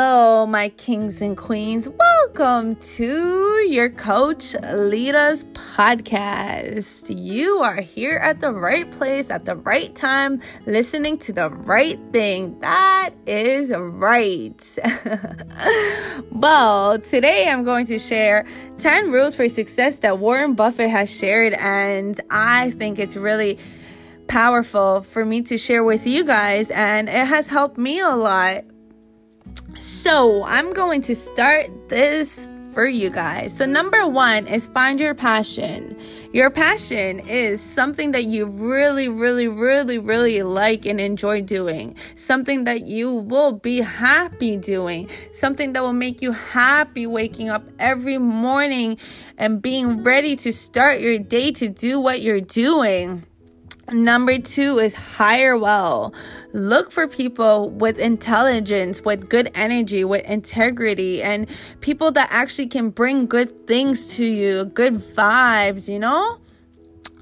Hello, my kings and queens. Welcome to your Coach Lita's podcast. You are here at the right place at the right time, listening to the right thing. That is right. well, today I'm going to share 10 rules for success that Warren Buffett has shared, and I think it's really powerful for me to share with you guys, and it has helped me a lot so, I'm going to start this for you guys. So, number one is find your passion. Your passion is something that you really, really, really, really like and enjoy doing, something that you will be happy doing, something that will make you happy waking up every morning and being ready to start your day to do what you're doing. Number two is hire well. Look for people with intelligence, with good energy, with integrity, and people that actually can bring good things to you, good vibes, you know?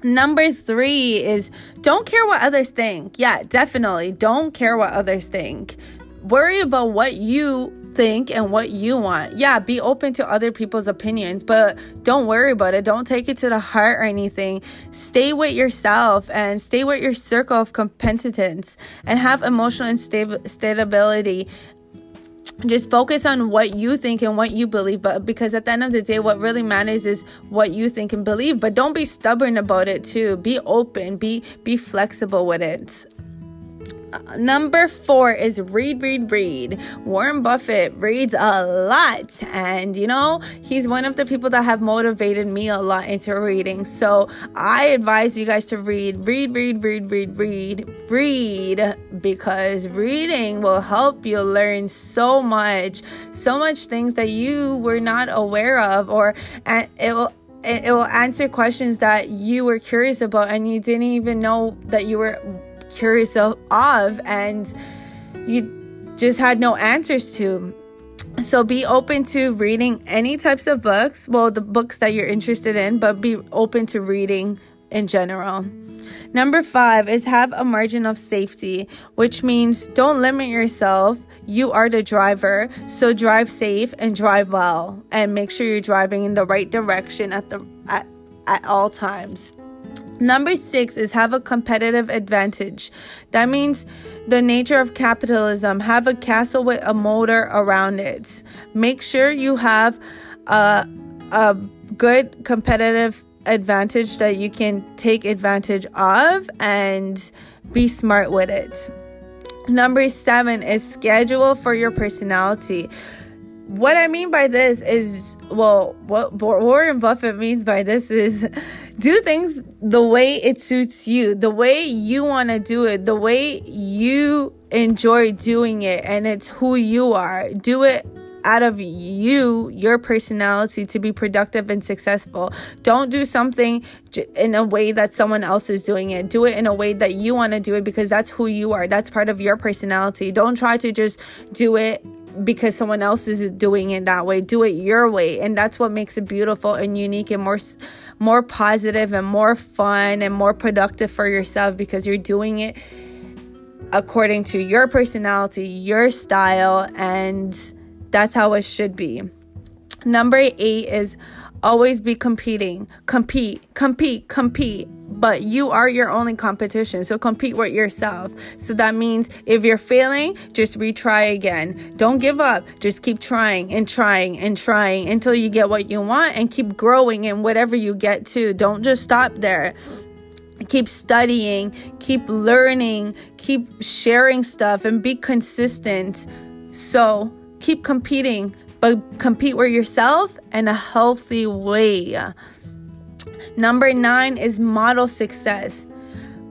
Number three is don't care what others think. Yeah, definitely. Don't care what others think. Worry about what you think and what you want. Yeah, be open to other people's opinions, but don't worry about it. Don't take it to the heart or anything. Stay with yourself and stay with your circle of competence and have emotional and stability just focus on what you think and what you believe but because at the end of the day what really matters is what you think and believe but don't be stubborn about it too be open be be flexible with it number four is read, read, read. Warren Buffett reads a lot, and you know, he's one of the people that have motivated me a lot into reading. So I advise you guys to read, read, read, read, read, read, read, because reading will help you learn so much, so much things that you were not aware of, or and it will it will answer questions that you were curious about and you didn't even know that you were curious of, and you just had no answers to. So be open to reading any types of books, well, the books that you're interested in, but be open to reading in general. Number five is have a margin of safety, which means don't limit yourself. You are the driver, so drive safe and drive well, and make sure you're driving in the right direction at the at, at all times. Number six is have a competitive advantage. That means the nature of capitalism. Have a castle with a motor around it. Make sure you have a, a good competitive advantage that you can take advantage of and be smart with it. Number seven is schedule for your personality. What I mean by this is, well, what Warren Buffett means by this is do things the way it suits you, the way you want to do it, the way you enjoy doing it, and it's who you are. Do it out of you, your personality to be productive and successful. Don't do something in a way that someone else is doing it. Do it in a way that you want to do it because that's who you are. That's part of your personality. Don't try to just do it because someone else is doing it that way. Do it your way. And that's what makes it beautiful and unique and more more positive and more fun and more productive for yourself because you're doing it according to your personality, your style, and that's how it should be. Number 8 is always be competing. Compete, compete, compete but you are your only competition. So compete with yourself. So that means if you're failing, just retry again. Don't give up. Just keep trying and trying and trying until you get what you want and keep growing in whatever you get to. Don't just stop there. Keep studying, keep learning, keep sharing stuff and be consistent. So keep competing, but compete with yourself in a healthy way. Number nine is model success.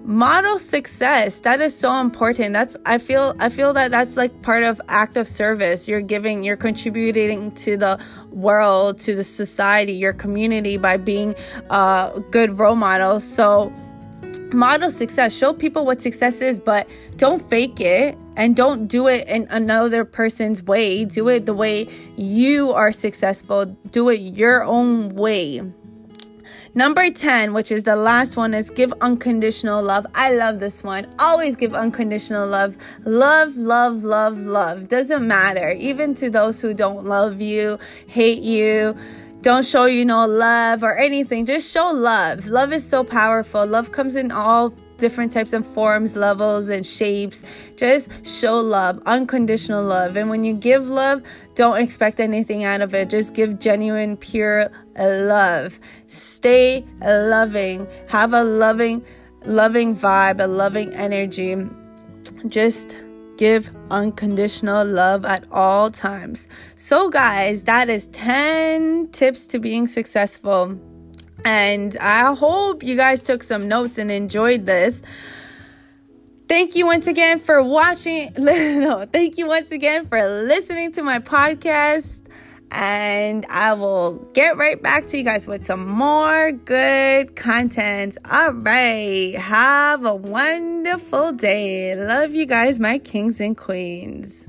Model success. That is so important. That's I feel I feel that that's like part of active service. You're giving, you're contributing to the world, to the society, your community by being a good role model. So model success. Show people what success is, but don't fake it and don't do it in another person's way. Do it the way you are successful. Do it your own way. Number 10, which is the last one, is give unconditional love. I love this one. Always give unconditional love. Love, love, love, love. Doesn't matter. Even to those who don't love you, hate you, don't show you no love or anything. Just show love. Love is so powerful. Love comes in all different types of forms, levels, and shapes. Just show love, unconditional love. And when you give love, don't expect anything out of it. Just give genuine, pure love. Stay loving. Have a loving, loving vibe, a loving energy. Just give unconditional love at all times. So, guys, that is 10 tips to being successful. And I hope you guys took some notes and enjoyed this. Thank you once again for watching. no, thank you once again for listening to my podcast. And I will get right back to you guys with some more good content. All right. Have a wonderful day. Love you guys, my kings and queens.